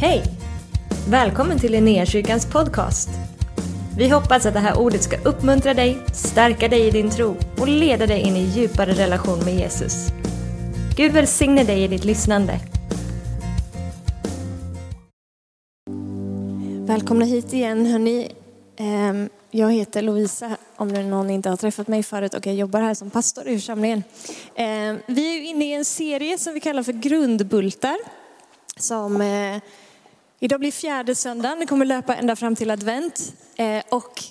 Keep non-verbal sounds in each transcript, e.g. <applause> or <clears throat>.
Hej! Välkommen till Linnéakyrkans podcast. Vi hoppas att det här ordet ska uppmuntra dig, stärka dig i din tro och leda dig in i djupare relation med Jesus. Gud välsigne dig i ditt lyssnande. Välkomna hit igen hörni. Ehm, jag heter Lovisa, om det är någon inte har träffat mig förut och jag jobbar här som pastor i församlingen. Ehm, vi är inne i en serie som vi kallar för grundbultar. Som eh, idag blir fjärde söndagen, det kommer löpa ända fram till advent. Eh, och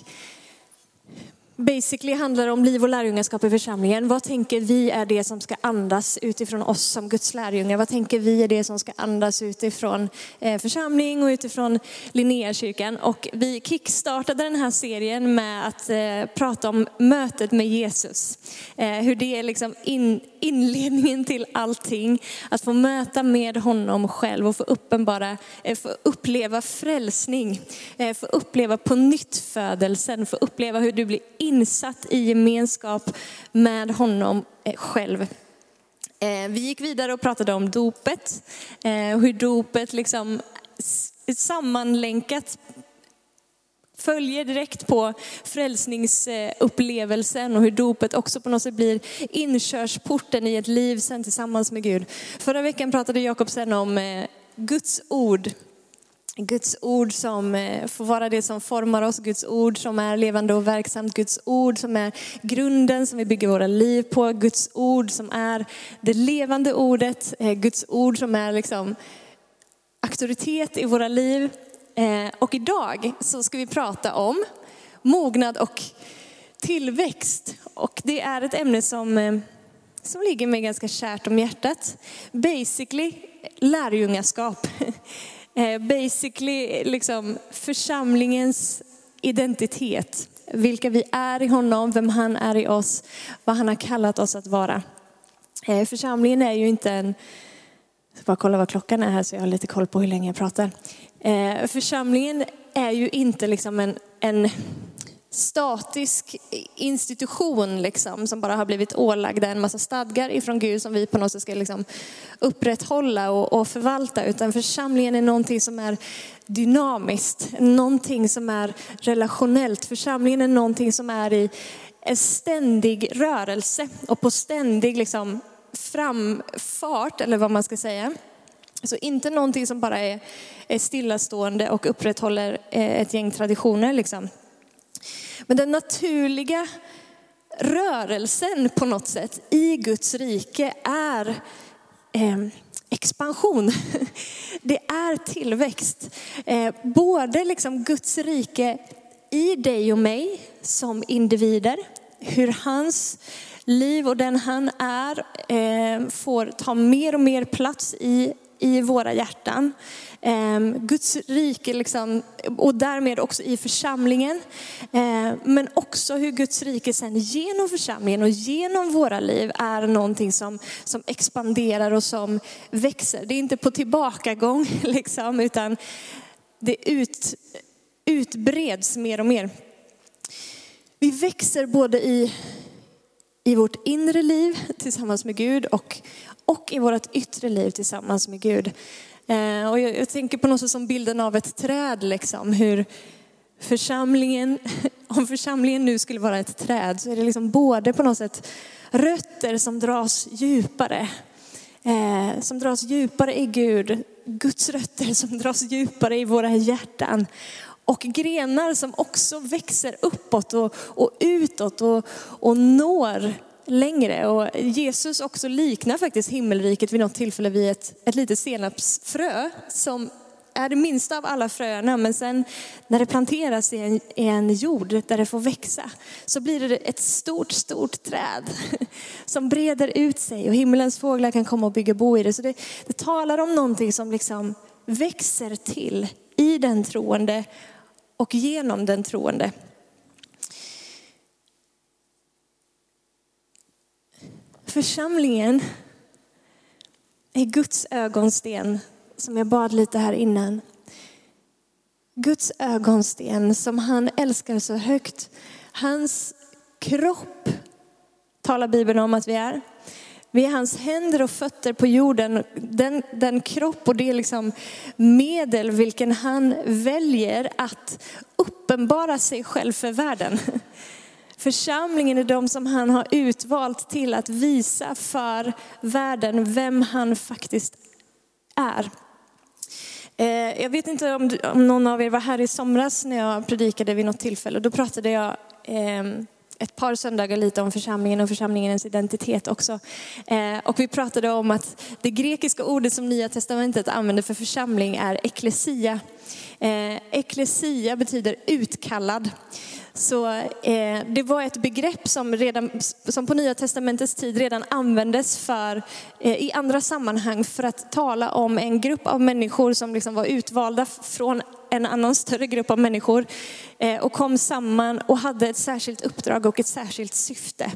basically handlar det om liv och lärjungaskap i församlingen. Vad tänker vi är det som ska andas utifrån oss som Guds lärjungar? Vad tänker vi är det som ska andas utifrån eh, församling och utifrån Linnéakyrkan? Och vi kickstartade den här serien med att eh, prata om mötet med Jesus. Eh, hur det är liksom in, inledningen till allting. Att få möta med honom själv och få uppenbara, eh, få uppleva frälsning. Eh, få uppleva på nytt födelsen, få uppleva hur du blir insatt i gemenskap med honom eh, själv. Eh, vi gick vidare och pratade om dopet, eh, hur dopet liksom sammanlänkat följer direkt på frälsningsupplevelsen och hur dopet också på något sätt blir inkörsporten i ett liv sen tillsammans med Gud. Förra veckan pratade Jakob sen om Guds ord. Guds ord som eh, får vara det som formar oss, Guds ord som är levande och verksamt, Guds ord som är grunden som vi bygger våra liv på, Guds ord som är det levande ordet, eh, Guds ord som är liksom auktoritet i våra liv. Eh, och idag så ska vi prata om mognad och tillväxt. Och det är ett ämne som, som ligger mig ganska kärt om hjärtat. Basically lärjungaskap. <laughs> Eh, basically liksom församlingens identitet. Vilka vi är i honom, vem han är i oss, vad han har kallat oss att vara. Eh, församlingen är ju inte en jag ska bara kolla vad klockan är här så jag har lite koll på hur länge jag pratar. Eh, församlingen är ju inte liksom en, en statisk institution liksom, som bara har blivit ålagda en massa stadgar ifrån Gud som vi på något sätt ska liksom upprätthålla och, och förvalta. Utan församlingen är någonting som är dynamiskt, någonting som är relationellt. Församlingen är någonting som är i en ständig rörelse och på ständig liksom, framfart, eller vad man ska säga. Så inte någonting som bara är, är stillastående och upprätthåller eh, ett gäng traditioner. Liksom. Men den naturliga rörelsen på något sätt i Guds rike är eh, expansion. <laughs> Det är tillväxt. Eh, både liksom Guds rike i dig och mig som individer, hur hans liv och den han är eh, får ta mer och mer plats i, i våra hjärtan. Ehm, Guds rike liksom, och därmed också i församlingen. Ehm, men också hur Guds rike sen genom församlingen och genom våra liv är någonting som, som expanderar och som växer. Det är inte på tillbakagång <laughs> liksom, utan det ut, utbreds mer och mer. Vi växer både i i vårt inre liv tillsammans med Gud och, och i vårt yttre liv tillsammans med Gud. Eh, och jag, jag tänker på något sätt som bilden av ett träd, liksom, hur församlingen, <laughs> om församlingen nu skulle vara ett träd så är det liksom både på något sätt rötter som dras djupare, eh, som dras djupare i Gud, Guds rötter som dras djupare i våra hjärtan och grenar som också växer uppåt och, och utåt och, och når längre. Och Jesus också liknar faktiskt himmelriket vid något tillfälle vid ett, ett litet senapsfrö som är det minsta av alla fröna, men sen när det planteras i en, i en jord där det får växa så blir det ett stort, stort träd <laughs> som breder ut sig och himmelens fåglar kan komma och bygga bo i det. Så det, det talar om någonting som liksom växer till i den troende och genom den troende. Församlingen är Guds ögonsten, som jag bad lite här innan. Guds ögonsten som han älskar så högt. Hans kropp talar Bibeln om att vi är. Vi är hans händer och fötter på jorden, den, den kropp och det liksom medel vilken han väljer att uppenbara sig själv för världen. Församlingen är de som han har utvalt till att visa för världen vem han faktiskt är. Eh, jag vet inte om, någon av er var här i somras när jag predikade vid något tillfälle. Då pratade jag ehm, ett par söndagar lite om församlingen och församlingens identitet också. Eh, och vi pratade om att det grekiska ordet som Nya Testamentet använder för församling är eklesia. Eh, eklesia betyder utkallad. Så eh, det var ett begrepp som, redan, som på Nya Testamentets tid redan användes för, eh, i andra sammanhang för att tala om en grupp av människor som liksom var utvalda från en annan större grupp av människor eh, och kom samman och hade ett särskilt uppdrag och ett särskilt syfte.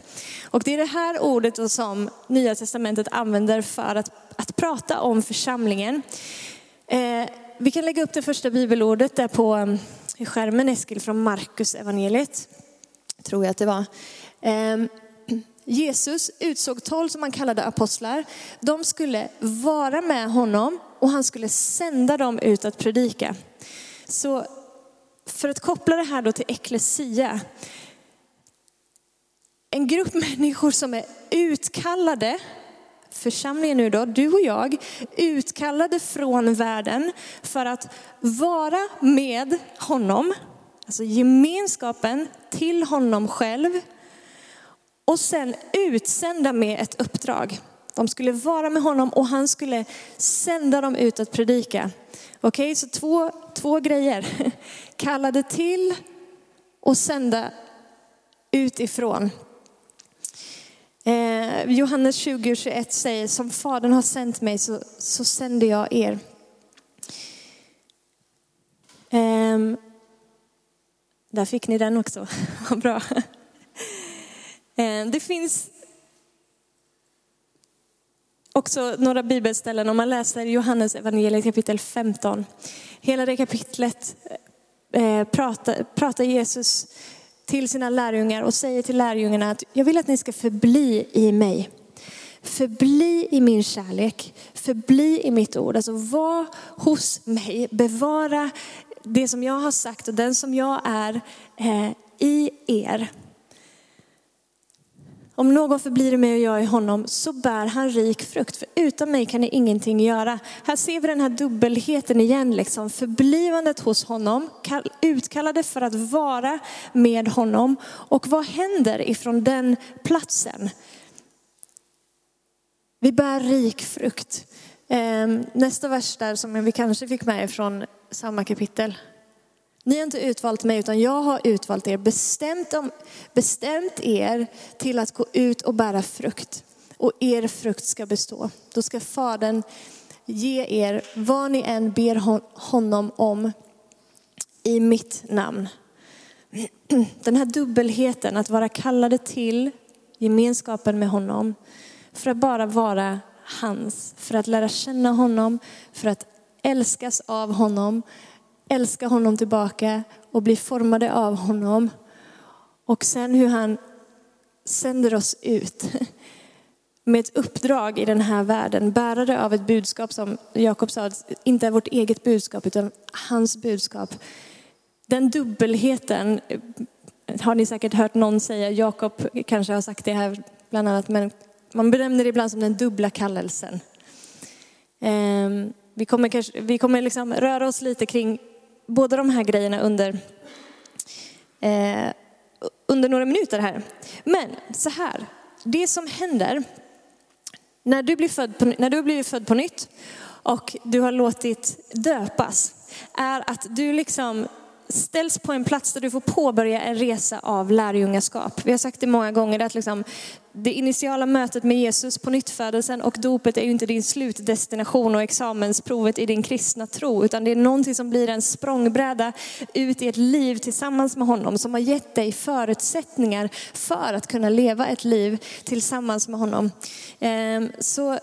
Och det är det här ordet som Nya Testamentet använder för att, att prata om församlingen. Eh, vi kan lägga upp det första bibelordet där på um, skärmen, Eskil, från Markus evangeliet. Tror jag att det var. Ehm, Jesus utsåg tolv som han kallade apostlar. De skulle vara med honom och han skulle sända dem ut att predika. Så för att koppla det här då till eklesia. En grupp <laughs> människor som är utkallade församlingen nu då, du och jag, utkallade från världen för att vara med honom, alltså gemenskapen till honom själv och sen utsända med ett uppdrag. De skulle vara med honom och han skulle sända dem ut att predika. Okej, okay, så två, två grejer. <laughs> Kallade till och sända utifrån. Eh, Johannes 20 och 21 säger, som Fadern har sänt mig så, så sänder jag er. Eh, där fick ni den också, <laughs> vad bra. Eh, det finns också några bibelställen, om man läser Johannes evangeliet kapitel 15. Hela det kapitlet eh, pratar, pratar Jesus till sina lärjungar och säger till lärjungarna att jag vill att ni ska förbli i mig. Förbli i min kärlek, förbli i mitt ord. Alltså var hos mig, bevara det som jag har sagt och den som jag är eh, i er. Om någon förblir mig och jag i honom så bär han rik frukt. För utan mig kan ni ingenting göra. Här ser vi den här dubbelheten igen. Liksom. Förblivandet hos honom, utkallade för att vara med honom. Och vad händer ifrån den platsen? Vi bär rik frukt. Ehm, nästa vers där som vi kanske fick med ifrån samma kapitel. Ni har inte utvalt mig utan jag har utvalt er, bestämt, om, bestämt er till att gå ut och bära frukt. Och er frukt ska bestå. Då ska Fadern ge er vad ni än ber honom om i mitt namn. Den här dubbelheten, att vara kallade till gemenskapen med honom, för att bara vara hans, för att lära känna honom, för att älskas av honom, älska honom tillbaka och bli formade av honom. Och sen hur han sänder oss ut <laughs> med ett uppdrag i den här världen, bärare av ett budskap som Jakob sa, inte är vårt eget budskap utan hans budskap. Den dubbelheten har ni säkert hört någon säga, Jakob kanske har sagt det här bland annat, men man benämner det ibland som den dubbla kallelsen. Ehm, vi kommer, kanske, vi kommer liksom röra oss lite kring båda de här grejerna under, eh, under några minuter här. Men så här, det som händer när du, blir född på, när du blir född på nytt och du har låtit döpas är att du liksom ställs på en plats där du får påbörja en resa av lärjungaskap. Vi har sagt det många gånger att liksom, det initiala mötet med Jesus på nyttfödelsen och dopet är ju inte din slutdestination och examensprovet i din kristna tro, utan det är någonting som blir en språngbräda ut i ett liv tillsammans med honom som har gett dig förutsättningar för att kunna leva ett liv tillsammans med honom. Ehm, så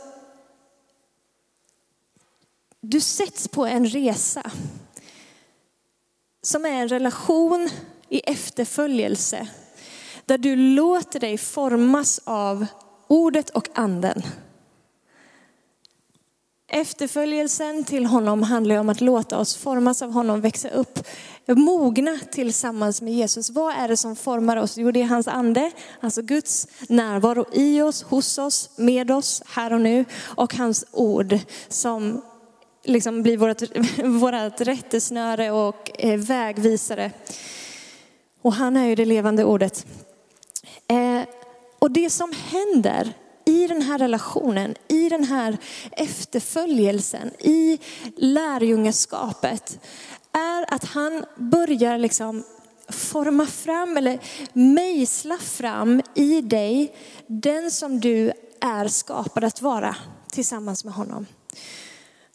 du sätts på en resa som är en relation i efterföljelse. Där du låter dig formas av ordet och anden. Efterföljelsen till honom handlar om att låta oss formas av honom, växa upp, mogna tillsammans med Jesus. Vad är det som formar oss? Jo, det är hans ande, alltså Guds närvaro i oss, hos oss, med oss, här och nu. Och hans ord som liksom blir vårt, <laughs> vårt rättesnöre och eh, vägvisare. Och han är ju det levande ordet. Eh, och det som händer i den här relationen, i den här efterföljelsen, i lärjungaskapet är att han börjar liksom forma fram eller mejsla fram i dig den som du är skapad att vara tillsammans med honom.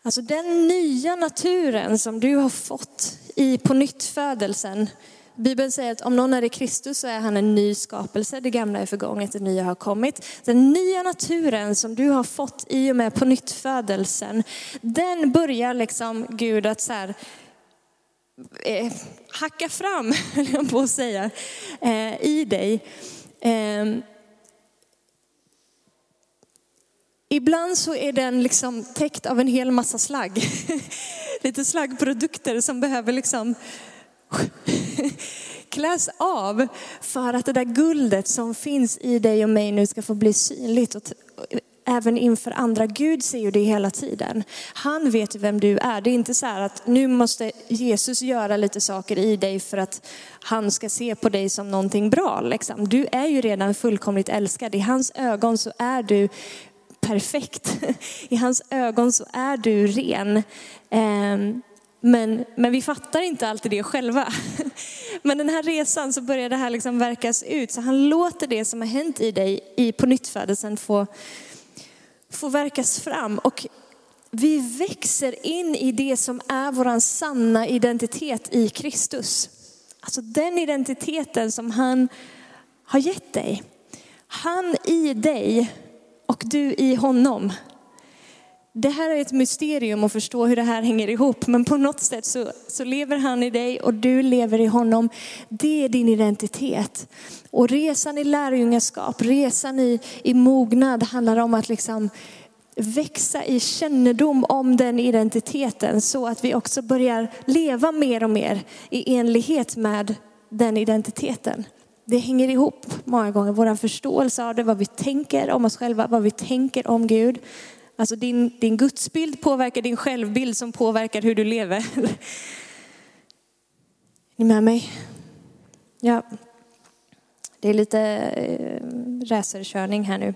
Alltså den nya naturen som du har fått i på nytt födelsen Bibeln säger att om någon är i Kristus så är han en ny skapelse. Det gamla är förgånget, det nya har kommit. Den nya naturen som du har fått i och med på nytt födelsen, den börjar liksom Gud att så här, eh, hacka fram, <laughs> höll jag på att säga, eh, i dig. Eh, Ibland så är den liksom täckt av en hel massa slagg. <laughs> Lite slaggprodukter som behöver liksom <laughs> kläs av för att det där guldet som finns i dig och mig nu ska få bli synligt. Och även inför andra. Gud ser ju det hela tiden. Han vet ju vem du är. Det är inte så här att nu måste Jesus göra lite saker i dig för att han ska se på dig som någonting bra. Liksom. Du är ju redan fullkomligt älskad. I hans ögon så är du perfekt. <laughs> I hans ögon så är du ren. Ehm, men, men vi fattar inte alltid det själva. <laughs> Men den här resan så börjar det här liksom verkas ut. Så han låter det som har hänt i dig i på nyttfödelsen få, få verkas fram. Och vi växer in i det som är vår sanna identitet i Kristus. Alltså den identiteten som han har gett dig. Han i dig och du i honom. Det här är ett mysterium att förstå hur det här hänger ihop, men på något sätt så, så lever han i dig och du lever i honom. Det är din identitet. Och resan i lärjungaskap, resan i, i mognad handlar om att liksom växa i kännedom om den identiteten så att vi också börjar leva mer och mer i enlighet med den identiteten. Det hänger ihop många gånger, vår förståelse av det, vad vi tänker om oss själva, vad vi tänker om Gud. Alltså din, din gudsbild påverkar din självbild som påverkar hur du lever. Är ni med mig? Ja. Det är lite eh, racerkörning här nu.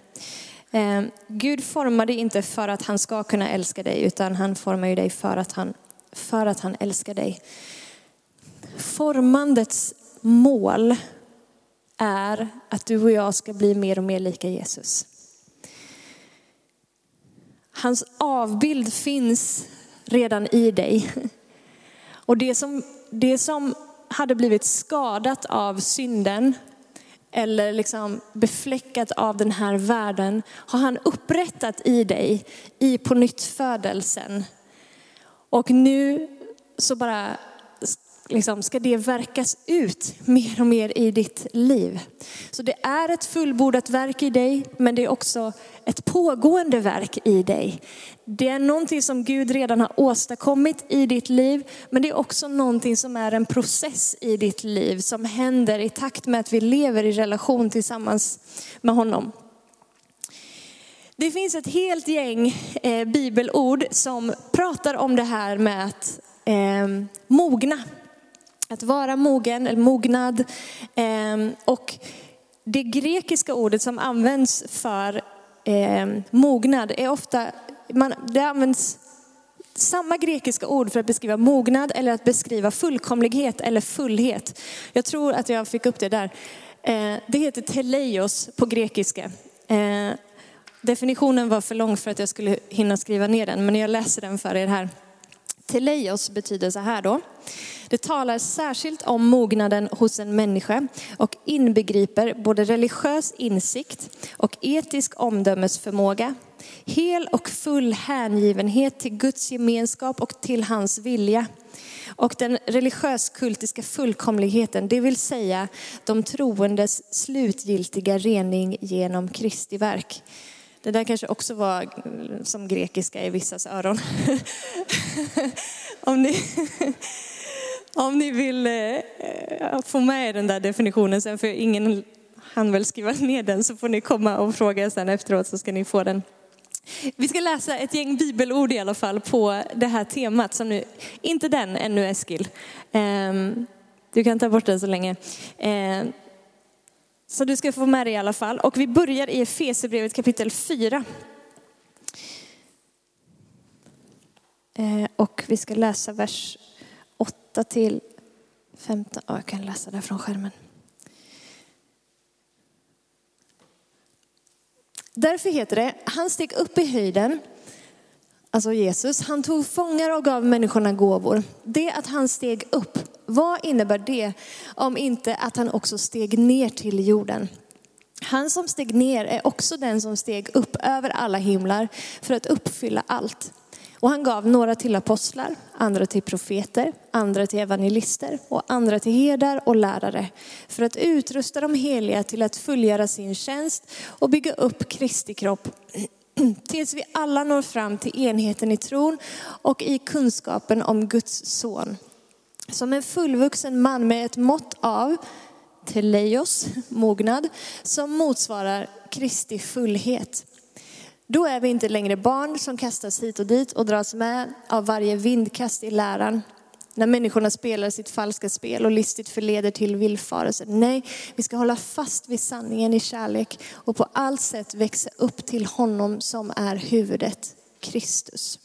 Eh, Gud formar dig inte för att han ska kunna älska dig, utan han formar ju dig för att han, för att han älskar dig. Formandets mål är att du och jag ska bli mer och mer lika Jesus. Hans avbild finns redan i dig. Och det som, det som hade blivit skadat av synden eller liksom befläckat av den här världen har han upprättat i dig i på nytt födelsen. Och nu så bara liksom, ska det verkas ut mer och mer i ditt liv. Så det är ett fullbordat verk i dig, men det är också ett pågående verk i dig. Det är någonting som Gud redan har åstadkommit i ditt liv, men det är också någonting som är en process i ditt liv som händer i takt med att vi lever i relation tillsammans med honom. Det finns ett helt gäng eh, bibelord som pratar om det här med att eh, mogna. Att vara mogen, eller mognad. Ehm, och det grekiska ordet som används för ehm, mognad är ofta, man, det används samma grekiska ord för att beskriva mognad eller att beskriva fullkomlighet eller fullhet. Jag tror att jag fick upp det där. Ehm, det heter teleios på grekiska. Definitionen var för lång för att jag skulle hinna skriva ner den, men jag läser den för er här. Teleios betyder så här då. Det talar särskilt om mognaden hos en människa och inbegriper både religiös insikt och etisk omdömesförmåga, hel och full hängivenhet till Guds gemenskap och till hans vilja och den religiös-kultiska fullkomligheten, det vill säga de troendes slutgiltiga rening genom Kristi verk. Det där kanske också var som grekiska i vissas öron. <laughs> om, ni, om ni vill eh, få med er den där definitionen sen, för ingen hann väl skriva ner den, så får ni komma och fråga sen efteråt så ska ni få den. Vi ska läsa ett gäng bibelord i alla fall på det här temat, som nu, inte den ännu Eskil. Ehm, du kan ta bort den så länge. Ehm, så du ska få med dig i alla fall. Och vi börjar i Efesierbrevet kapitel 4. Eh, och vi ska läsa vers 8 till 15. Oh, jag kan läsa det från skärmen. Därför heter det, han steg upp i höjden, alltså Jesus, han tog fångar och gav människorna gåvor. Det att han steg upp, vad innebär det om inte att han också steg ner till jorden? Han som steg ner är också den som steg upp över alla himlar för att uppfylla allt. Och han gav några till apostlar, andra till profeter, andra till evangelister och andra till herdar och lärare för att utrusta de heliga till att fullgöra sin tjänst och bygga upp Kristi kropp <clears throat> tills vi alla når fram till enheten i tron och i kunskapen om Guds son. Som en fullvuxen man med ett mått av teleios, mognad, som motsvarar Kristi fullhet. Då är vi inte längre barn som kastas hit och dit och dras med av varje vindkast i läran. När människorna spelar sitt falska spel och listigt förleder till villfarelse. Nej, vi ska hålla fast vid sanningen i kärlek och på allt sätt växa upp till honom som är huvudet, Kristus.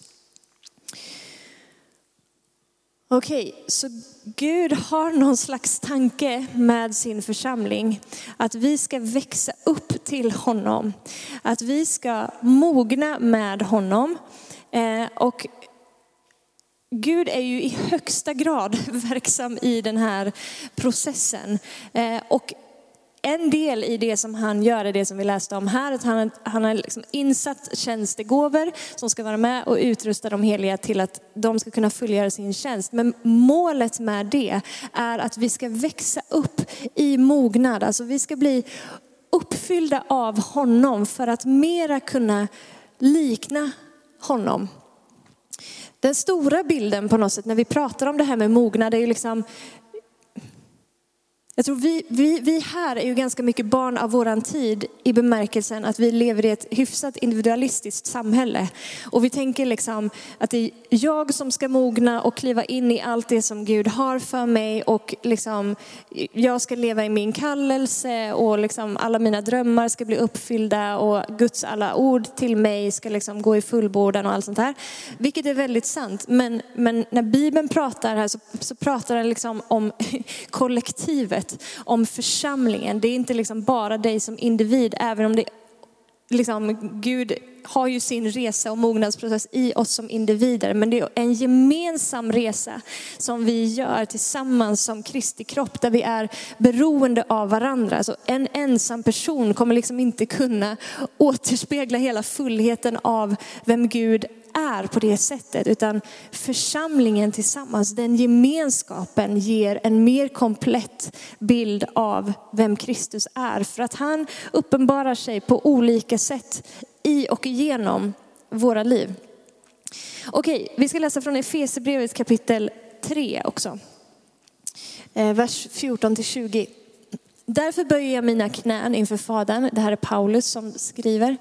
Okej, så Gud har någon slags tanke med sin församling. Att vi ska växa upp till honom. Att vi ska mogna med honom. Eh, och Gud är ju i högsta grad <laughs> verksam i den här processen. Eh, och en del i det som han gör är det som vi läste om här, att han, han har liksom insatt tjänstegåvor som ska vara med och utrusta de heliga till att de ska kunna fullgöra sin tjänst. Men målet med det är att vi ska växa upp i mognad, alltså vi ska bli uppfyllda av honom för att mera kunna likna honom. Den stora bilden på något sätt när vi pratar om det här med mognad är ju liksom jag tror vi, vi, vi här är ju ganska mycket barn av våran tid i bemärkelsen att vi lever i ett hyfsat individualistiskt samhälle. Och vi tänker liksom att det är jag som ska mogna och kliva in i allt det som Gud har för mig och liksom jag ska leva i min kallelse och liksom alla mina drömmar ska bli uppfyllda och Guds alla ord till mig ska liksom gå i fullbordan och allt sånt här. Vilket är väldigt sant. Men, men när Bibeln pratar här så, så pratar den liksom om <laughs> kollektivet om församlingen. Det är inte liksom bara dig som individ, även om det liksom, Gud har ju sin resa och mognadsprocess i oss som individer. Men det är en gemensam resa som vi gör tillsammans som Kristi kropp, där vi är beroende av varandra. Alltså en ensam person kommer liksom inte kunna återspegla hela fullheten av vem Gud är på det sättet, utan församlingen tillsammans, den gemenskapen ger en mer komplett bild av vem Kristus är. För att han uppenbarar sig på olika sätt i och igenom våra liv. Okej, vi ska läsa från Efesierbrevet kapitel 3 också. Eh, vers 14 till 20. Därför böjer jag mina knän inför Fadern. Det här är Paulus som skriver.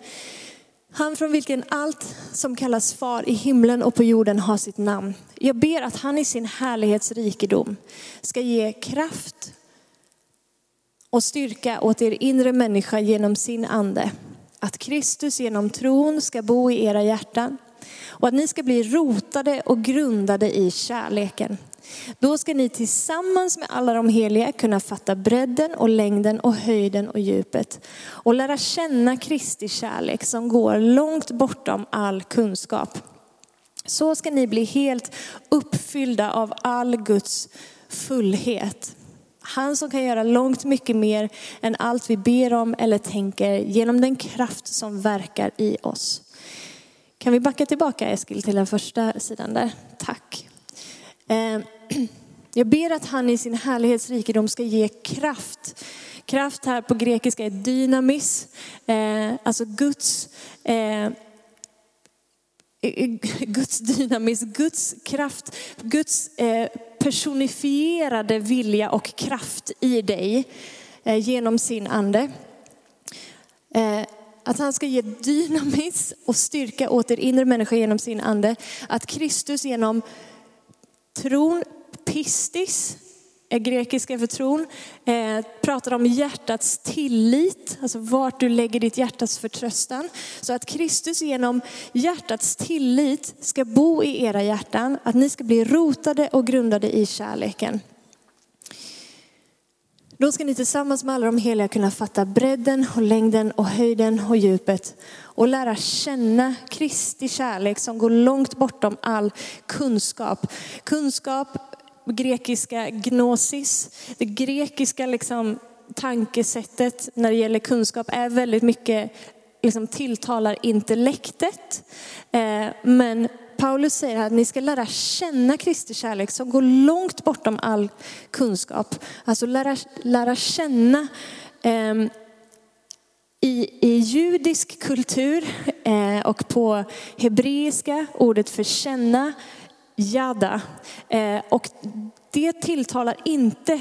Han från vilken allt som kallas far i himlen och på jorden har sitt namn. Jag ber att han i sin härlighetsrikedom ska ge kraft och styrka åt er inre människa genom sin ande. Att Kristus genom tron ska bo i era hjärtan och att ni ska bli rotade och grundade i kärleken. Då ska ni tillsammans med alla de heliga kunna fatta bredden och längden och höjden och djupet och lära känna Kristi kärlek som går långt bortom all kunskap. Så ska ni bli helt uppfyllda av all Guds fullhet. Han som kan göra långt mycket mer än allt vi ber om eller tänker genom den kraft som verkar i oss. Kan vi backa tillbaka Eskil till den första sidan där? Tack. Eh, jag ber att han i sin härlighetsrikedom ska ge kraft. Kraft här på grekiska är dynamis, eh, alltså Guds eh, Guds dynamis, Guds kraft, Guds eh, personifierade vilja och kraft i dig eh, genom sin ande. Eh, att han ska ge dynamis och styrka åt er inre människa genom sin ande. Att Kristus genom tron, pistis, är grekiska för tron, eh, pratar om hjärtats tillit, alltså vart du lägger ditt hjärtats förtröstan. Så att Kristus genom hjärtats tillit ska bo i era hjärtan, att ni ska bli rotade och grundade i kärleken. Då ska ni tillsammans med alla de heliga kunna fatta bredden och längden och höjden och djupet och lära känna Kristi kärlek som går långt bortom all kunskap. Kunskap, grekiska gnosis, det grekiska liksom tankesättet när det gäller kunskap är väldigt mycket liksom tilltalar intellektet. Eh, men Paulus säger att ni ska lära känna Kristi kärlek som går långt bortom all kunskap. Alltså lära, lära känna eh, i, I judisk kultur eh, och på hebreiska, ordet för känna, jada. Eh, och det tilltalar inte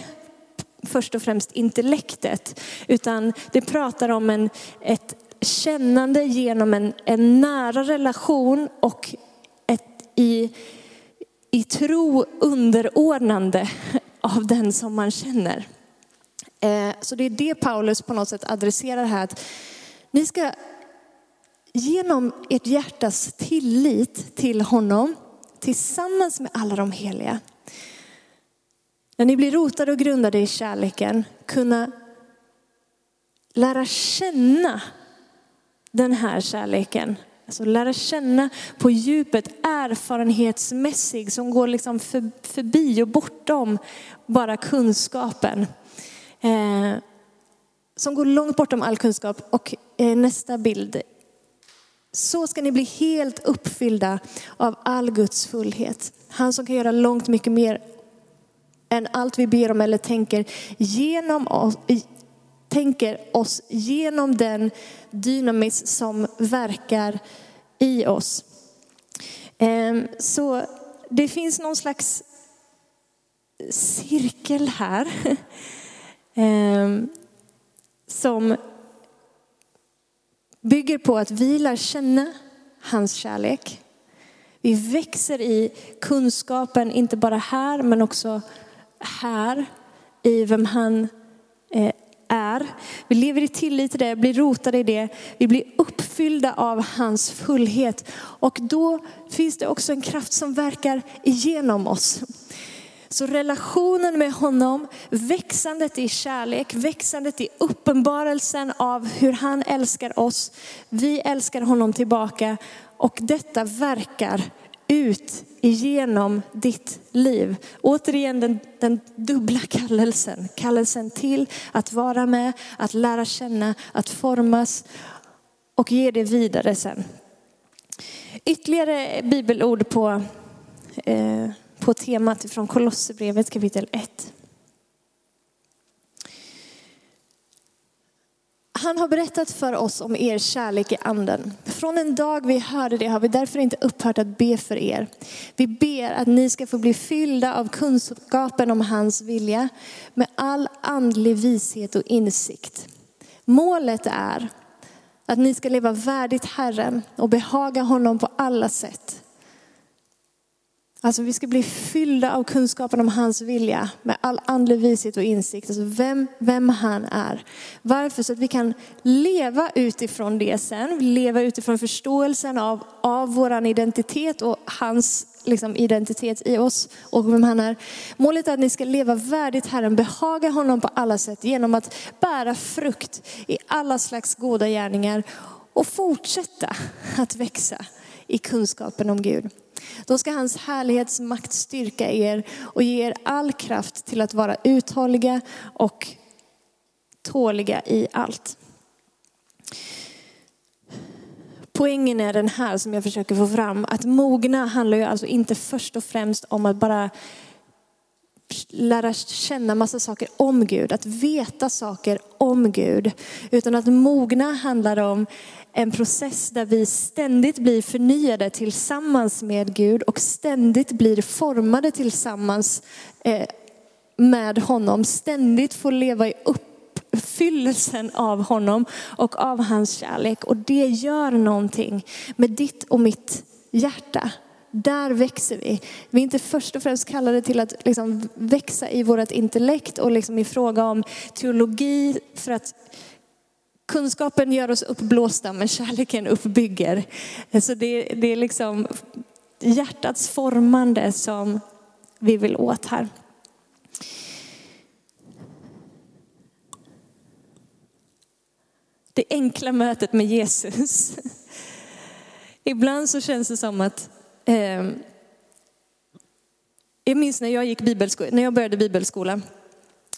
först och främst intellektet, utan det pratar om en, ett kännande genom en, en nära relation och i, i tro underordnande av den som man känner. Eh, så det är det Paulus på något sätt adresserar här. Att ni ska genom ert hjärtas tillit till honom tillsammans med alla de heliga. När ni blir rotade och grundade i kärleken kunna lära känna den här kärleken Alltså lära känna på djupet erfarenhetsmässig som går liksom för, förbi och bortom bara kunskapen. Eh, som går långt bortom all kunskap. Och eh, nästa bild. Så ska ni bli helt uppfyllda av all Guds fullhet. Han som kan göra långt mycket mer än allt vi ber om eller tänker genom oss, tänker oss genom den dynamis som verkar i oss. Ehm, så det finns någon slags cirkel här <laughs> ehm, som bygger på att vi lär känna hans kärlek. Vi växer i kunskapen, inte bara här men också här i vem han eh, är. Vi lever i tillit till det, blir rotade i det. Vi blir uppfyllda av hans fullhet. Och då finns det också en kraft som verkar igenom oss. Så relationen med honom, växandet i kärlek, växandet i uppenbarelsen av hur han älskar oss. Vi älskar honom tillbaka och detta verkar ut igenom ditt liv. Återigen den, den, dubbla kallelsen. Kallelsen till att vara med, att lära känna, att formas och ge det vidare sen. Ytterligare bibelord på, eh, på temat från Kolosserbrevet kapitel 1. Han har berättat för oss om er kärlek i anden. Från den dag vi hörde det har vi därför inte upphört att be för er. Vi ber att ni ska få bli fyllda av kunskapen om hans vilja med all andlig vishet och insikt. Målet är att ni ska leva värdigt Herren och behaga honom på alla sätt. Alltså vi ska bli fyllda av kunskapen om hans vilja med all andlig vishet och insikt. Alltså vem, vem han är. Varför? Så att vi kan leva utifrån det sen. Leva utifrån förståelsen av, av vår identitet och hans liksom, identitet i oss och vem han är. Målet är att ni ska leva värdigt Herren, behaga honom på alla sätt genom att bära frukt i alla slags goda gärningar och fortsätta att växa i kunskapen om Gud. Då ska hans härlighetsmakt styrka er och ge er all kraft till att vara uthålliga och tåliga i allt. Poängen är den här som jag försöker få fram, att mogna handlar ju alltså inte först och främst om att bara lära känna massa saker om Gud, att veta saker om Gud. Utan att mogna handlar om en process där vi ständigt blir förnyade tillsammans med Gud och ständigt blir formade tillsammans eh, med honom. Ständigt får leva i uppfyllelsen av honom och av hans kärlek. Och det gör någonting med ditt och mitt hjärta. Där växer vi. Vi är inte först och främst kallade till att liksom växa i vårt intellekt och liksom i fråga om teologi för att kunskapen gör oss uppblåsta men kärleken uppbygger. Så det, det är liksom hjärtats formande som vi vill åt här. Det enkla mötet med Jesus. Ibland så känns det som att eh, jag minns när jag gick bibelskola, när jag började bibelskola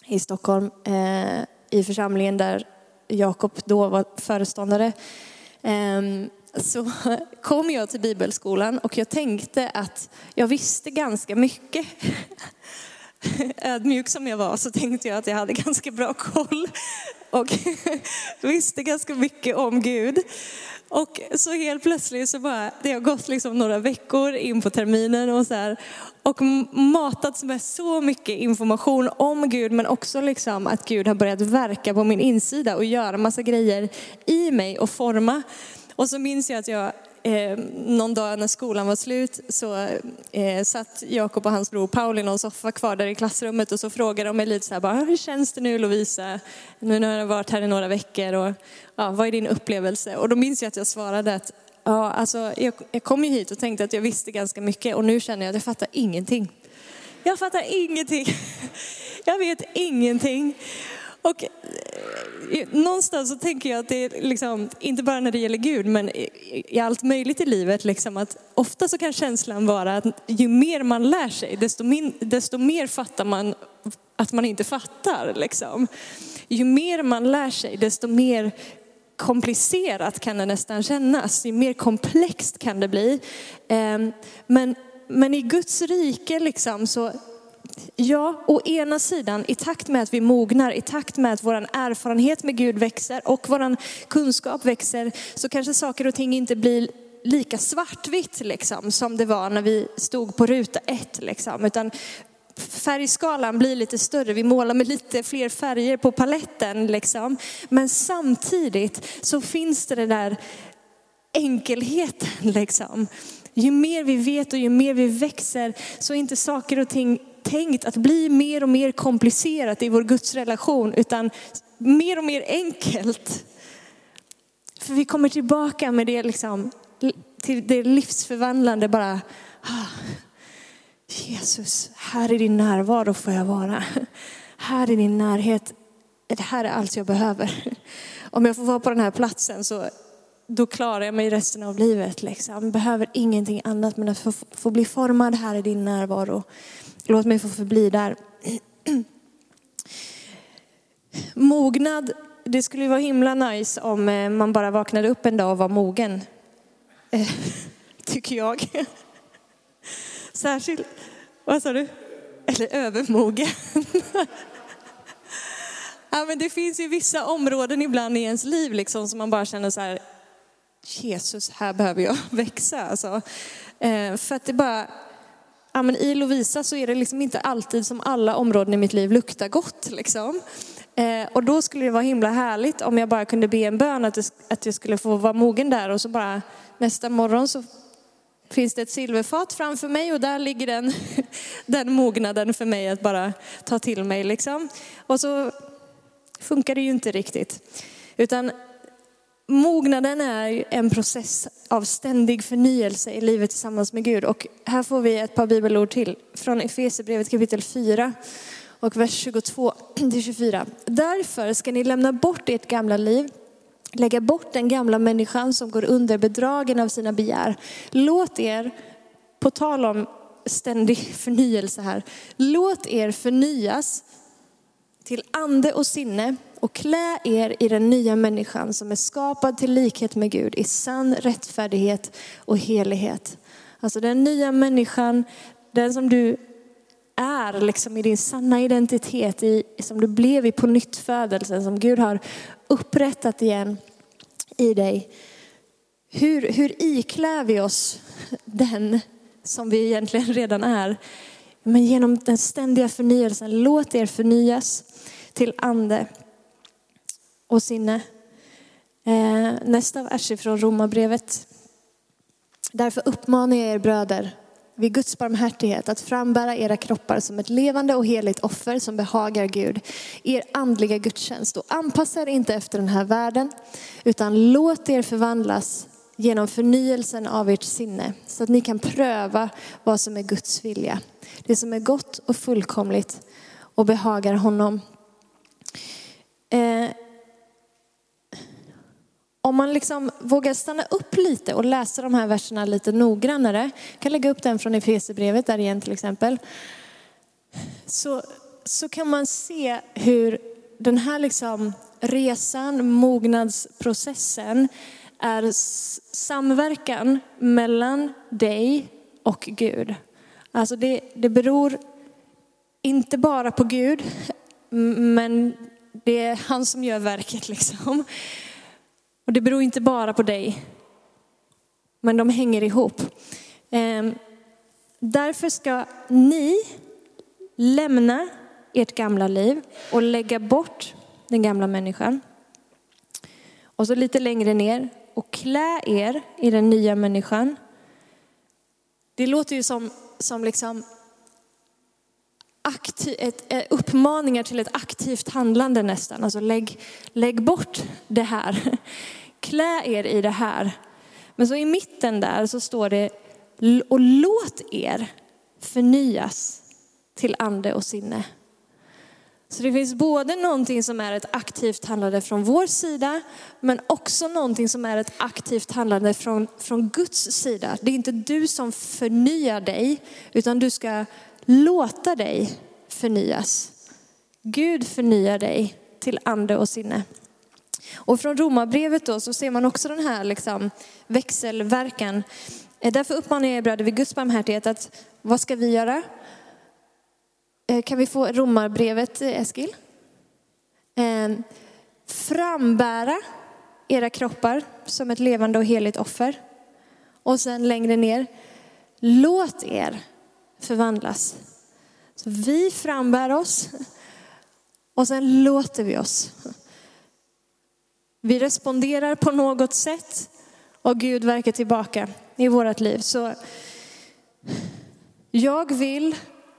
i Stockholm eh, i församlingen där Jakob då var föreståndare. Ehm, så <laughs> kom jag till bibelskolan och jag tänkte att jag visste ganska mycket. <laughs> <laughs> Ödmjuk som jag var så tänkte jag att jag hade ganska bra koll och <laughs> visste ganska mycket om Gud. Och så helt plötsligt så bara, det har gått liksom några veckor in på terminen och så här, och matats med så mycket information om Gud men också liksom att Gud har börjat verka på min insida och göra massa grejer i mig och forma. Och så minns jag att jag eh, någon dag när skolan var slut så eh, satt Jakob och hans bror Paul i någon soffa kvar där i klassrummet och så frågade de mig lite så här, bara, ah, hur känns det nu Lovisa? Nu har jag varit här i några veckor och ja, vad är din upplevelse? Och då minns jag att jag svarade att ja, alltså, jag, jag kom ju hit och tänkte att jag visste ganska mycket och nu känner jag att jag fattar ingenting. Jag fattar ingenting. <laughs> Jag vet ingenting. Och någonstans så tänker jag att det är liksom, inte bara när det gäller Gud, men i allt möjligt i livet, liksom att ofta så kan känslan vara att ju mer man lär sig, desto, min, desto mer fattar man att man inte fattar. Liksom. Ju mer man lär sig, desto mer komplicerat kan det nästan kännas. Ju mer komplext kan det bli. Ehm, men, men i Guds rike liksom så Ja, å ena sidan i takt med att vi mognar, i takt med att vår erfarenhet med Gud växer och vår kunskap växer, så kanske saker och ting inte blir lika svartvitt liksom, som det var när vi stod på ruta ett. Liksom. Utan färgskalan blir lite större, vi målar med lite fler färger på paletten. Liksom. Men samtidigt så finns det den där enkelheten. Liksom. Ju mer vi vet och ju mer vi växer så är inte saker och ting tänkt att bli mer och mer komplicerat i vår gudsrelation, utan mer och mer enkelt. För vi kommer tillbaka med det, liksom, till det livsförvandlande bara. Ah, Jesus, här i din närvaro får jag vara. Här i din närhet, det här är allt jag behöver. Om jag får vara på den här platsen så då klarar jag mig resten av livet. Liksom. Behöver ingenting annat men att få, få bli formad här i din närvaro. Låt mig få förbli där. Mognad, det skulle ju vara himla nice om eh, man bara vaknade upp en dag och var mogen. Eh, <laughs> tycker jag. <laughs> Särskilt, vad sa du? Eller övermogen. <laughs> Ja, men det finns ju vissa områden ibland i ens liv liksom, som man bara känner så här, Jesus, här behöver jag växa. Alltså. Eh, för att det bara, ja, men i Lovisa så är det liksom inte alltid som alla områden i mitt liv luktar gott. Liksom. Eh, och då skulle det vara himla härligt om jag bara kunde be en bön att, det, att jag skulle få vara mogen där och så bara nästa morgon så finns det ett silverfat framför mig och där ligger den, <laughs> den mognaden för mig att bara ta till mig. Liksom. Och så funkar det ju inte riktigt. Utan Mognaden är en process av ständig förnyelse i livet tillsammans med Gud. Och här får vi ett par bibelord till från Efesierbrevet kapitel 4 och vers 22 till 24. Därför ska ni lämna bort ert gamla liv, lägga bort den gamla människan som går under bedragen av sina begär. Låt er, på tal om ständig förnyelse här, låt er förnyas till ande och sinne och klä er i den nya människan som är skapad till likhet med Gud i sann rättfärdighet och helighet. Alltså den nya människan, den som du är liksom i din sanna identitet, i, som du blev i på nytt födelsen, som Gud har upprättat igen i dig. Hur, hur iklär vi oss den som vi egentligen redan är? Men genom den ständiga förnyelsen, låt er förnyas till ande och sinne. Eh, nästa vers är från Romarbrevet. Därför uppmanar jag er bröder vid Guds barmhärtighet att frambära era kroppar som ett levande och heligt offer som behagar Gud, er andliga gudstjänst. Och anpassa er inte efter den här världen, utan låt er förvandlas genom förnyelsen av ert sinne, så att ni kan pröva vad som är Guds vilja. Det som är gott och fullkomligt och behagar honom. Eh, om man liksom vågar stanna upp lite och läsa de här verserna lite noggrannare, jag kan lägga upp den från Efesierbrevet där igen till exempel, så, så kan man se hur den här liksom resan, mognadsprocessen, är samverkan mellan dig och Gud. Alltså det, det beror inte bara på Gud, men det är han som gör verket liksom. Och det beror inte bara på dig, men de hänger ihop. Ehm, därför ska ni lämna ert gamla liv och lägga bort den gamla människan. Och så lite längre ner, och klä er i den nya människan. Det låter ju som, som liksom aktiv, ett, eh, uppmaningar till ett aktivt handlande nästan. Alltså lägg, lägg bort det här. Klä er i det här. Men så i mitten där så står det, och låt er förnyas till ande och sinne. Så det finns både någonting som är ett aktivt handlande från vår sida, men också någonting som är ett aktivt handlande från, från Guds sida. Det är inte du som förnyar dig, utan du ska låta dig förnyas. Gud förnyar dig till ande och sinne. Och från Romarbrevet då så ser man också den här liksom växelverkan. Eh, därför uppmanar jag er bröder vid Guds barmhärtighet att vad ska vi göra? Eh, kan vi få Romarbrevet eh, Eskil? Frambära era kroppar som ett levande och heligt offer. Och sen längre ner, låt er förvandlas. Så vi frambär oss och sen låter vi oss. Vi responderar på något sätt och Gud verkar tillbaka i vårt liv. Så jag vill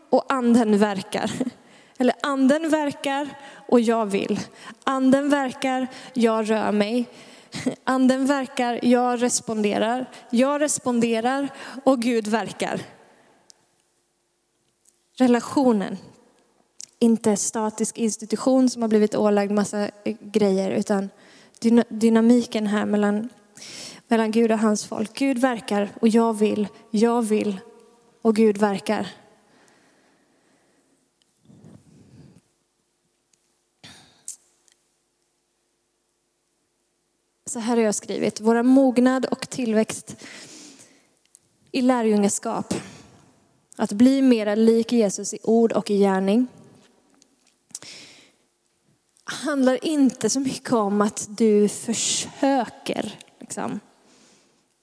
och anden verkar. Eller anden verkar och jag vill. Anden verkar, jag rör mig. Anden verkar, jag responderar. Jag responderar och Gud verkar relationen. Inte statisk institution som har blivit ålagd massa grejer, utan dynamiken här mellan, mellan Gud och hans folk. Gud verkar och jag vill, jag vill och Gud verkar. Så här har jag skrivit, våra mognad och tillväxt i lärjungaskap att bli mera lik Jesus i ord och i gärning handlar inte så mycket om att du försöker. Liksom.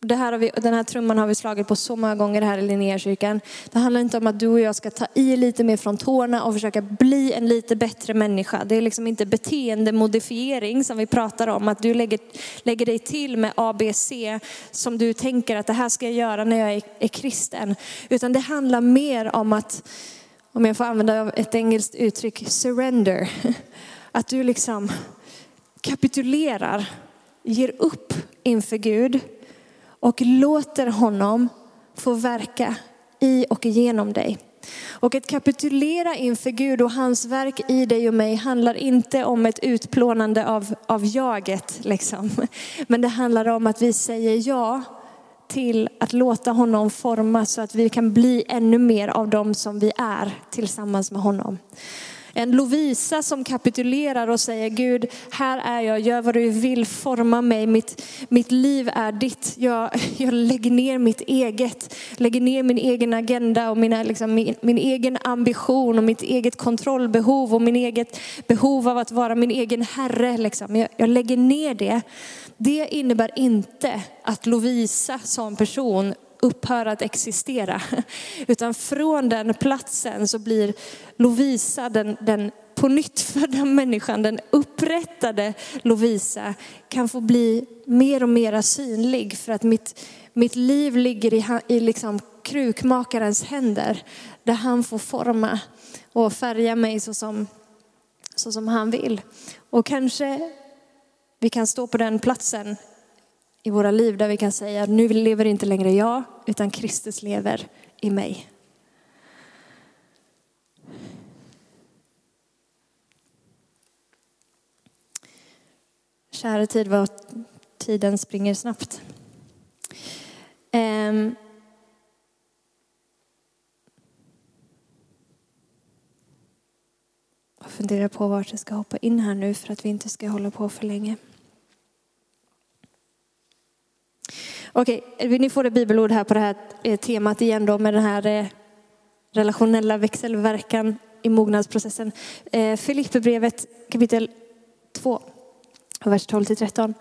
Det här vi, den här trumman har vi slagit på så många gånger här i Linnéakyrkan. Det handlar inte om att du och jag ska ta i lite mer från tårna och försöka bli en lite bättre människa. Det är liksom inte beteendemodifiering som vi pratar om, att du lägger, lägger dig till med ABC som du tänker att det här ska jag göra när jag är, är kristen. Utan det handlar mer om att, om jag får använda ett engelskt uttryck, surrender. <laughs> Att du liksom kapitulerar, ger upp inför Gud och låter honom få verka i och genom dig. Och att kapitulera inför Gud och hans verk i dig och mig handlar inte om ett utplånande av, av jaget. Liksom. Men det handlar om att vi säger ja till att låta honom forma så att vi kan bli ännu mer av dem som vi är tillsammans med honom. En Lovisa som kapitulerar och säger Gud, här är jag, gör vad du vill, forma mig, mitt, mitt liv är ditt. Jag, <laughs> jag lägger ner mitt eget, lägger ner min egen agenda och mina, liksom, min, min egen ambition och mitt eget kontrollbehov och min eget behov av att vara min egen herre. Liksom. Jag, jag lägger ner det. Det innebär inte att Lovisa som person upphöra att existera. <laughs> Utan från den platsen så blir Lovisa den, den på nytt födda människan, den upprättade Lovisa kan få bli mer och mer synlig för att mitt, mitt liv ligger i, i liksom krukmakarens händer där han får forma och färga mig så som, så som han vill. Och kanske vi kan stå på den platsen i våra liv där vi kan säga nu lever inte längre jag utan Kristus lever i mig. Kära tid, vad tiden springer snabbt. Um, jag funderar på vart jag ska hoppa in här nu för att vi inte ska hålla på för länge. Okej, ni får ett bibelord här på det här eh, temat igen då med den här eh, relationella växelverkan i mognadsprocessen. Eh, Filipperbrevet kapitel 2, vers 12-13.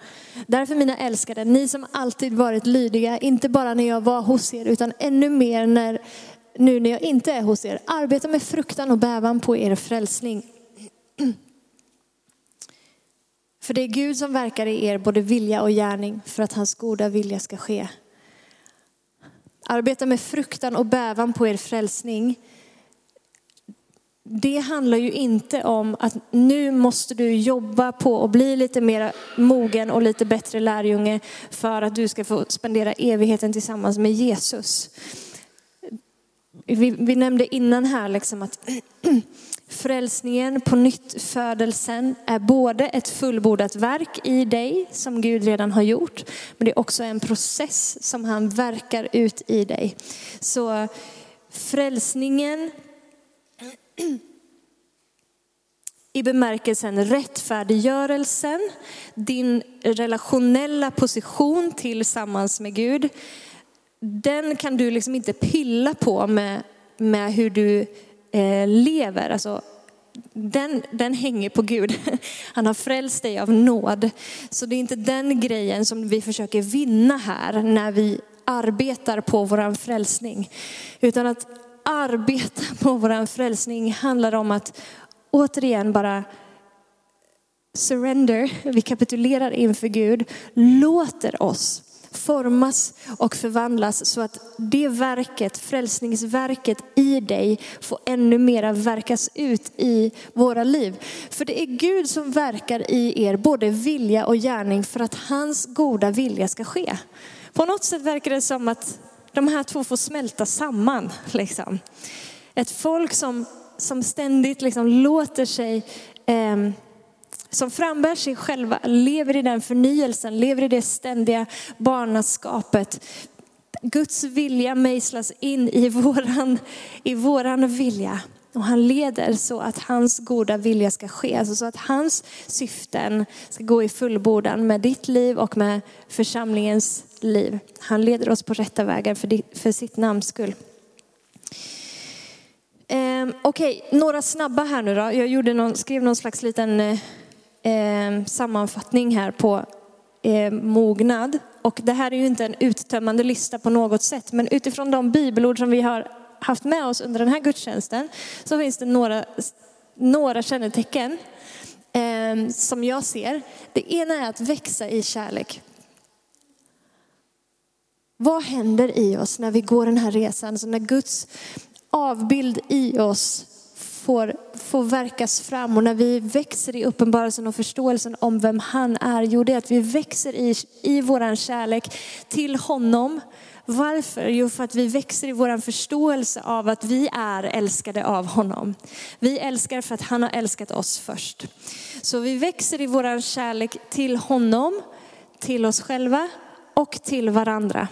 Därför mina älskade, ni som alltid varit lydiga, inte bara när jag var hos er utan ännu mer när, nu när jag inte är hos er, arbeta med fruktan och bävan på er frälsning. För det är Gud som verkar i er både vilja och gärning för att hans goda vilja ska ske. Arbeta med fruktan och bävan på er frälsning. Det handlar ju inte om att nu måste du jobba på att bli lite mer mogen och lite bättre lärjunge för att du ska få spendera evigheten tillsammans med Jesus. Vi, vi nämnde innan här liksom att <clears throat> Frälsningen, på nytt födelsen är både ett fullbordat verk i dig som Gud redan har gjort, men det är också en process som han verkar ut i dig. Så frälsningen <clears throat> i bemärkelsen rättfärdiggörelsen, din relationella position tillsammans med Gud, den kan du liksom inte pilla på med, med hur du Eh, lever. Alltså, den, den hänger på Gud. <laughs> Han har frälst dig av nåd. Så det är inte den grejen som vi försöker vinna här när vi arbetar på vår frälsning. Utan att arbeta <laughs> på vår frälsning handlar om att återigen bara surrender, vi kapitulerar inför Gud, låter oss formas och förvandlas så att det verket, frälsningsverket i dig får ännu mera verkas ut i våra liv. För det är Gud som verkar i er både vilja och gärning för att hans goda vilja ska ske. På något sätt verkar det som att de här två får smälta samman. Liksom. Ett folk som, som ständigt liksom låter sig eh, som frambär sig själva, lever i den förnyelsen, lever i det ständiga barnaskapet. Guds vilja mejslas in i våran, i våran vilja. Och han leder så att hans goda vilja ska ske, alltså så att hans syften ska gå i fullbordan med ditt liv och med församlingens liv. Han leder oss på rätta vägar för, för sitt namns skull. Ehm, Okej, okay, några snabba här nu då. Jag gjorde någon, skrev någon slags liten eh, eh, sammanfattning här på eh, mognad. Och det här är ju inte en uttömmande lista på något sätt, men utifrån de bibelord som vi har haft med oss under den här gudstjänsten så finns det några, några kännetecken eh, som jag ser. Det ena är att växa i kärlek. Vad händer i oss när vi går den här resan? Så när Guds avbild i oss får, får verkas fram och när vi växer i uppenbarelsen och förståelsen om vem han är, jo det är att vi växer i, i våran kärlek till honom. Varför? Jo, för att vi växer i vår förståelse av att vi är älskade av honom. Vi älskar för att han har älskat oss först. Så vi växer i vår kärlek till honom, till oss själva och till varandra.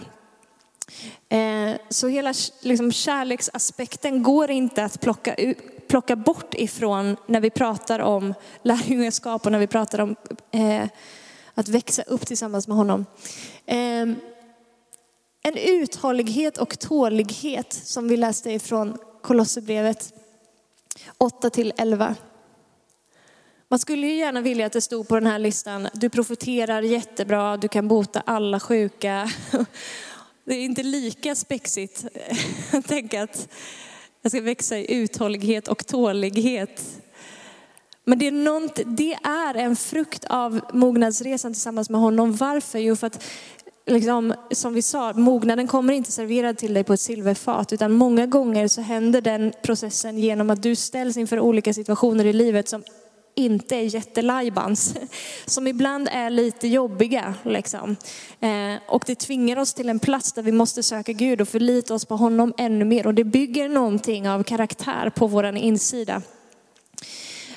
Eh, så hela liksom, kärleksaspekten går inte att plocka ut plocka bort ifrån när vi pratar om lärjungaskap och när vi pratar om eh, att växa upp tillsammans med honom. Eh, en uthållighet och tålighet som vi läste ifrån Kolosserbrevet 8 till 11. Man skulle ju gärna vilja att det stod på den här listan, du profeterar jättebra, du kan bota alla sjuka. <laughs> Det är inte lika spexigt <laughs> att tänka att jag ska växa i uthållighet och tålighet. Men det är, något, det är en frukt av mognadsresan tillsammans med honom. Varför? Jo, för att liksom, som vi sa, mognaden kommer inte serverad till dig på ett silverfat, utan många gånger så händer den processen genom att du ställs inför olika situationer i livet som inte är jättelajbans, <laughs> som ibland är lite jobbiga. Liksom. Eh, och det tvingar oss till en plats där vi måste söka Gud och förlita oss på honom ännu mer. Och det bygger någonting av karaktär på vår insida.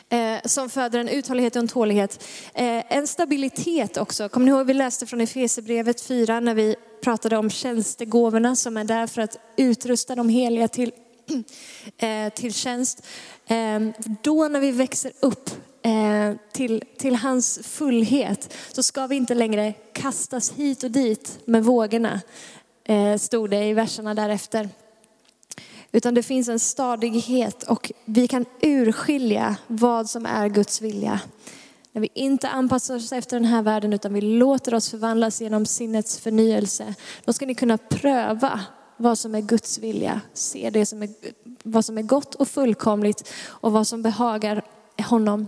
Eh, som föder en uthållighet och en tålighet. Eh, en stabilitet också. Kommer ni ihåg vi läste från Efesierbrevet 4 när vi pratade om tjänstegåvorna som är där för att utrusta de heliga till, <clears throat> till tjänst. Då när vi växer upp Eh, till, till hans fullhet så ska vi inte längre kastas hit och dit med vågorna, eh, stod det i verserna därefter. Utan det finns en stadighet och vi kan urskilja vad som är Guds vilja. När vi inte anpassar oss efter den här världen utan vi låter oss förvandlas genom sinnets förnyelse. Då ska ni kunna pröva vad som är Guds vilja. Se det som är, vad som är gott och fullkomligt och vad som behagar honom.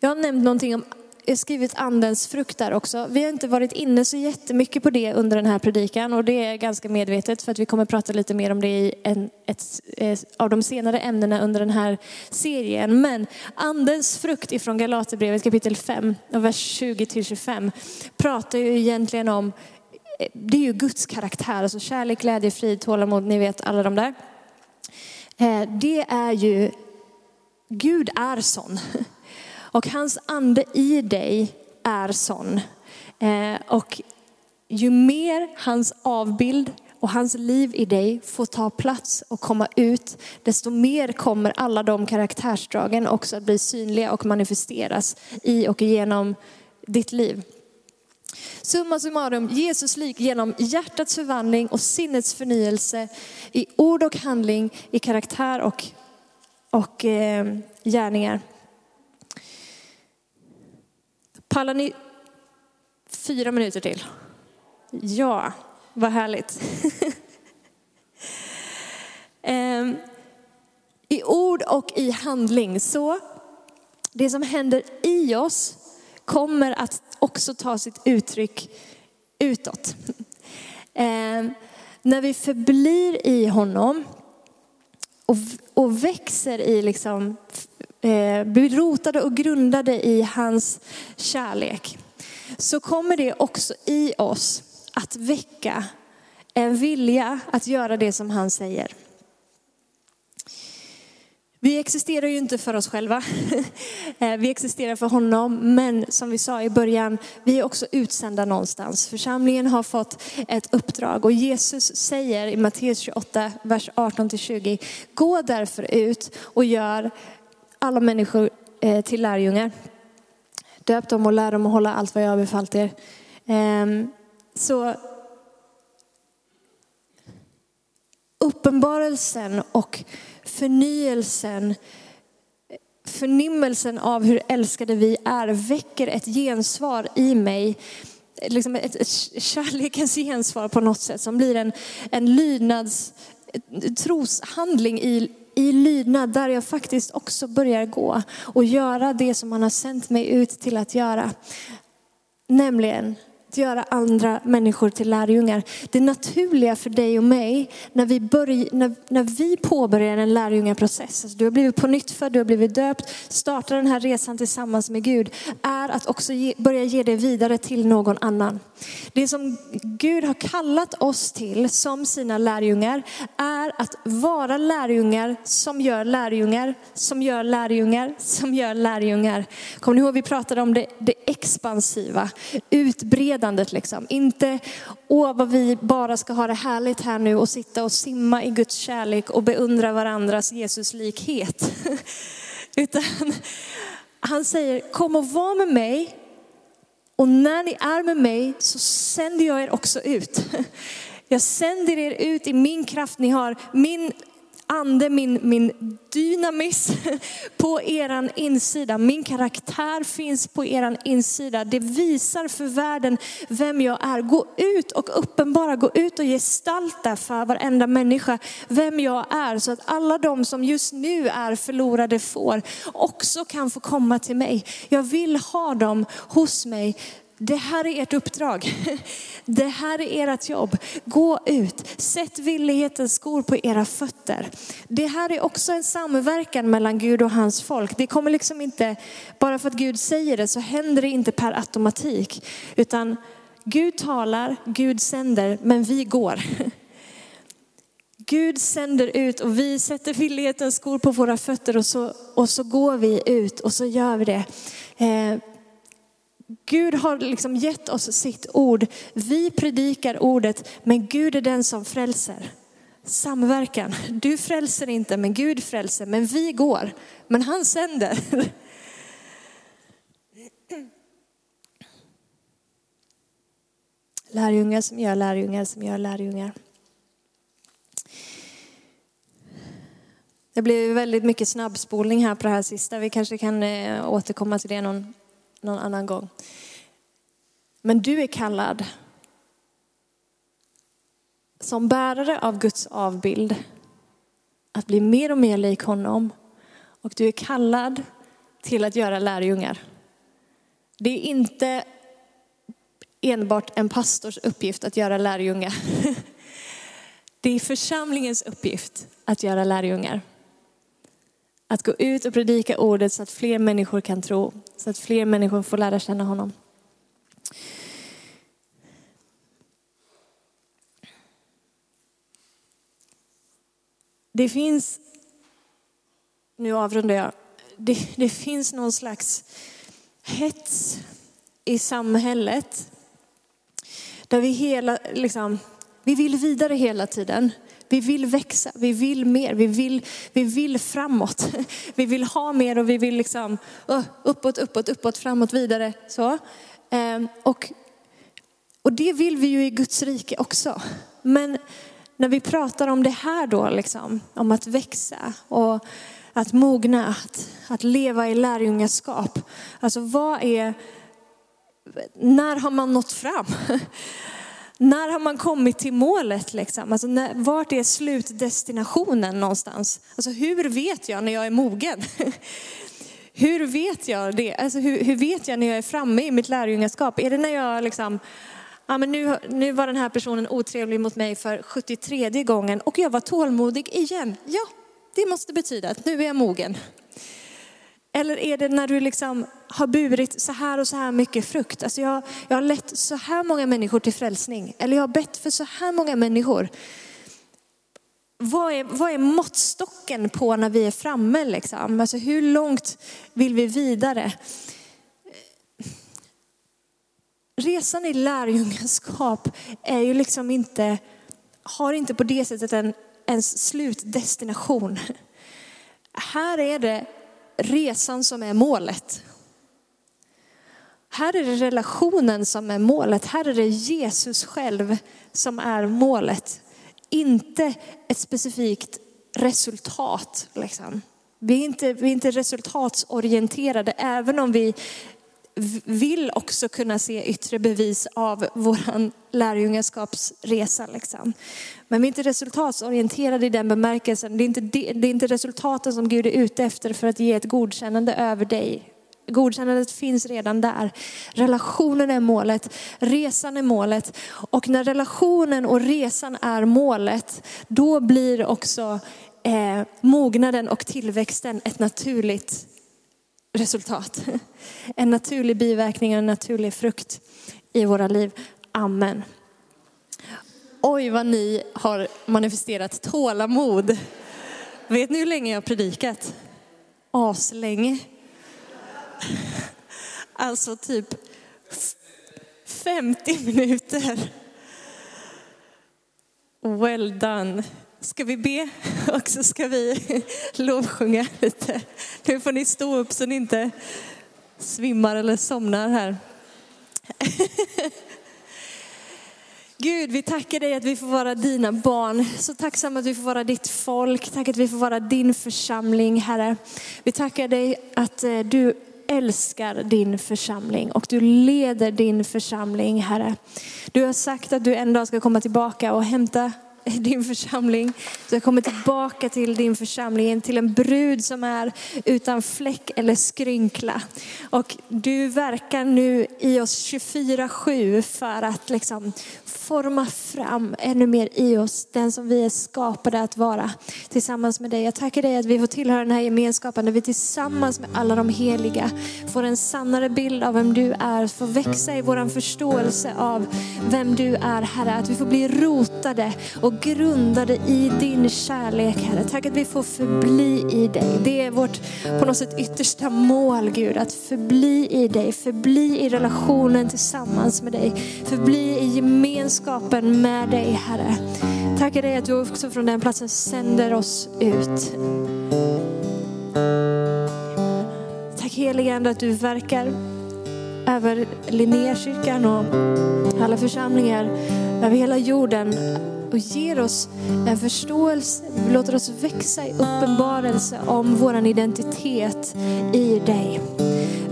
Jag har nämnt någonting om jag skrivit andens frukt där också. Vi har inte varit inne så jättemycket på det under den här predikan och det är ganska medvetet för att vi kommer prata lite mer om det i en, ett, ett av de senare ämnena under den här serien. Men andens frukt ifrån Galaterbrevet kapitel 5 och vers 20-25, pratar ju egentligen om, det är ju Guds karaktär, alltså kärlek, glädje, frid, tålamod, ni vet alla de där. Eh, det är ju, Gud är sån. <laughs> Och hans ande i dig är sån. Eh, och ju mer hans avbild och hans liv i dig får ta plats och komma ut, desto mer kommer alla de karaktärsdragen också att bli synliga och manifesteras i och genom ditt liv. Summa summarum, Jesus lik genom hjärtats förvandling och sinnets förnyelse i ord och handling, i karaktär och, och eh, gärningar. Pallar ni fyra minuter till? Ja, vad härligt. <laughs> Ehm, I ord och i handling. Så det som händer i oss kommer att också ta sitt uttryck utåt. Ehm, när vi förblir i honom och, och växer i liksom Eh, blir rotade och grundade i hans kärlek, så kommer det också i oss att väcka en vilja att göra det som han säger. Vi existerar ju inte för oss själva. <laughs> Eh, vi existerar för honom, men som vi sa i början, vi är också utsända någonstans. Församlingen har fått ett uppdrag och Jesus säger i Matteus 28, vers 18-20, gå därför ut och gör alla människor eh, till lärjungar. Döp dem och lär dem att hålla allt vad jag har befallt er. Ehm, så uppenbarelsen och förnyelsen, förnimmelsen av hur älskade vi är väcker ett gensvar i mig. Liksom ett, ett kärlekens gensvar på något sätt som blir en, en lydnads troshandling i, i lydnad där jag faktiskt också börjar gå och göra det som han har sänt mig ut till att göra. Nämligen att göra andra människor till lärjungar. Det naturliga för dig och mig när vi, börj, när, när vi påbörjar en lärjungaprocess, alltså du har blivit på nytt född, du har blivit döpt, startar den här resan tillsammans med Gud, är att också ge, börja ge det vidare till någon annan. Det som Gud har kallat oss till som sina lärjungar är att vara lärjungar som gör lärjungar, som gör lärjungar, som gör lärjungar. Kommer ni ihåg vi pratade om det, det expansiva, utbredda förberedandet liksom. Inte, åh vad vi bara ska ha det härligt här nu och sitta och simma i Guds kärlek och beundra varandras Jesuslikhet. <laughs> Utan han säger, kom och var med mig och när ni är med mig så sänder jag er också ut. <laughs> Jag sänder er ut i min kraft. Ni har min ande, min, min dynamis <laughs> på eran insida. Min karaktär finns på eran insida. Det visar för världen vem jag är. Gå ut och uppenbara, gå ut och gestalta för varenda människa vem jag är. Så att alla de som just nu är förlorade får också kan få komma till mig. Jag vill ha dem hos mig det här är ert uppdrag. <laughs> Det här är ert jobb. Gå ut, sätt villighetens skor på era fötter. Det här är också en samverkan mellan Gud och hans folk. Det kommer liksom inte, bara för att Gud säger det så händer det inte per automatik. Utan Gud talar, Gud sänder, men vi går. <laughs> Gud sänder ut och vi sätter villighetens skor på våra fötter och så, och så går vi ut och så gör vi det. Eh, Gud har liksom gett oss sitt ord. Vi predikar ordet, men Gud är den som frälser. Samverkan. Du frälser inte, men Gud frälser. Men vi går, men han sänder. Lärjungar som gör lärjungar som gör lärjungar. Det blev väldigt mycket snabbspolning här på det här sista. Vi kanske kan eh, återkomma till det någon någon annan gång. Men du är kallad som bärare av Guds avbild att bli mer och mer lik honom. Och du är kallad till att göra lärjungar. Det är inte enbart en pastors uppgift att göra lärjungar. <laughs> Det är församlingens uppgift att göra lärjungar. Att gå ut och predika ordet så att fler människor kan tro, så att fler människor får lära känna honom. Det finns, nu avrundar jag, det, det finns någon slags hets i samhället där vi hela, liksom, vi vill vidare hela tiden. Vi vill växa, vi vill mer, vi vill, vi vill framåt. <laughs> Vi vill ha mer och vi vill liksom uh, uppåt, uppåt, uppåt, framåt, vidare. Så. Ehm, och, och det vill vi ju i Guds rike också. Men när vi pratar om det här då, liksom, om att växa och att mogna, att, att leva i lärjungaskap. Alltså vad är, när har man nått fram? <laughs> När har man kommit till målet? Liksom? Alltså, när, vart är slutdestinationen någonstans? Alltså, hur vet jag när jag är mogen? <laughs> hur vet jag det? Alltså, hur, hur, vet jag när jag är framme i mitt lärjungaskap? Är det när jag liksom, ja, men nu, nu var den här personen otrevlig mot mig för 73 gången och jag var tålmodig igen. Ja, det måste betyda att nu är jag mogen. Eller är det när du liksom har burit så här och så här mycket frukt? Alltså jag, jag har lett så här många människor till frälsning. Eller jag har bett för så här många människor. Vad är, vad är måttstocken på när vi är framme? Liksom? Alltså hur långt vill vi vidare? Resan i lärjungaskap är ju liksom inte, har inte på det sättet en, en slutdestination. Här är det resan som är målet. Här är det relationen som är målet. Här är det Jesus själv som är målet. Inte ett specifikt resultat. Liksom. Vi, är inte, vi är inte resultatsorienterade, även om vi vill också kunna se yttre bevis av vår lärjungaskapsresa. Liksom. Men vi är inte resultatsorienterade i den bemärkelsen. Det är, inte det, det är inte resultaten som Gud är ute efter för att ge ett godkännande över dig. Godkännandet finns redan där. Relationen är målet, resan är målet. Och när relationen och resan är målet, då blir också eh, mognaden och tillväxten ett naturligt resultat. <laughs> En naturlig biverkning och en naturlig frukt i våra liv. Amen. Oj vad ni har manifesterat tålamod. Vet ni hur länge jag har predikat? Aslänge. <laughs> Alltså typ 50 minuter. Well done. Ska vi be och så ska vi lovsjunga lite. Nu får ni stå upp så ni inte svimmar eller somnar här. Gud, vi tackar dig att vi får vara dina barn. Så tacksam att vi får vara ditt folk. Tack att vi får vara din församling, Herre. Vi tackar dig att eh, du älskar din församling och du leder din församling, Herre. Du har sagt att du en dag ska komma tillbaka och hämta din församling. Så jag kommer tillbaka till din församling, till en brud som är utan fläck eller skrynkla. Och du verkar nu i oss 24-7 för att liksom forma fram ännu mer i oss, den som vi är skapade att vara tillsammans med dig. Jag tackar dig att vi får tillhöra den här gemenskapen där vi tillsammans med alla de heliga får en sannare bild av vem du är, får växa i vår förståelse av vem du är Herre. Att vi får bli rotade och grundade i din kärlek Herre. Tack att vi får förbli i dig. Det är vårt på något sätt yttersta mål Gud, att förbli i dig, förbli i relationen tillsammans med dig, förbli i gemenskapen med dig Herre. Tackar dig att du också från den platsen sänder oss ut. Tack helige Ande att du verkar över Linnékyrkan och alla församlingar över hela jorden och ger oss en förståelse, låter oss växa i uppenbarelse om vår identitet i dig.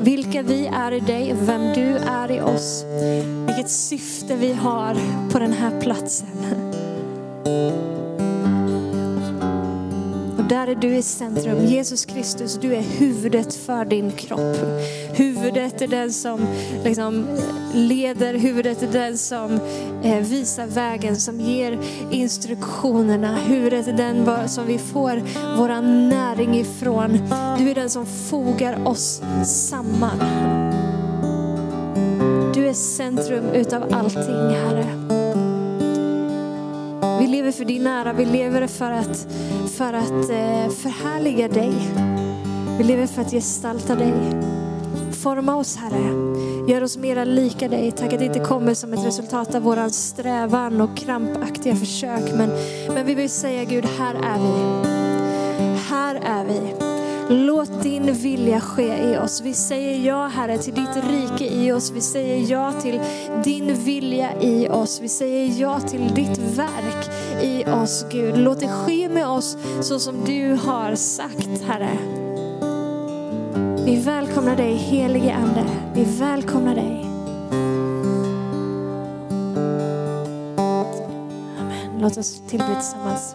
Vilka vi är i dig, vem du är i oss, vilket syfte vi har på den här platsen. Och där är du i centrum. Jesus Kristus, du är huvudet för din kropp. Huvudet är den som liksom leder, huvudet är den som eh, visar vägen, som ger instruktionerna. Huvudet är den som vi får vår näring ifrån. Du är den som fogar oss samman. Du är centrum utav allting, Herre. Vi lever för din ära, vi lever för att, för att eh, förhärliga dig. Vi lever för att gestalta dig. Forma oss Herre. Gör oss mera lika dig. Tack att det inte kommer som ett resultat av våran strävan och krampaktiga försök. Men, men vi vill säga Gud, här är vi. Här är vi. Låt din vilja ske i oss. Vi säger ja Herre till ditt rike i oss. Vi säger ja till din vilja i oss. Vi säger ja till ditt verk i oss Gud. Låt det ske med oss så som du har sagt Herre. Vi välkomnar dig helige Ande. Vi välkomnar dig. Amen. Låt oss tillbe tillsammans.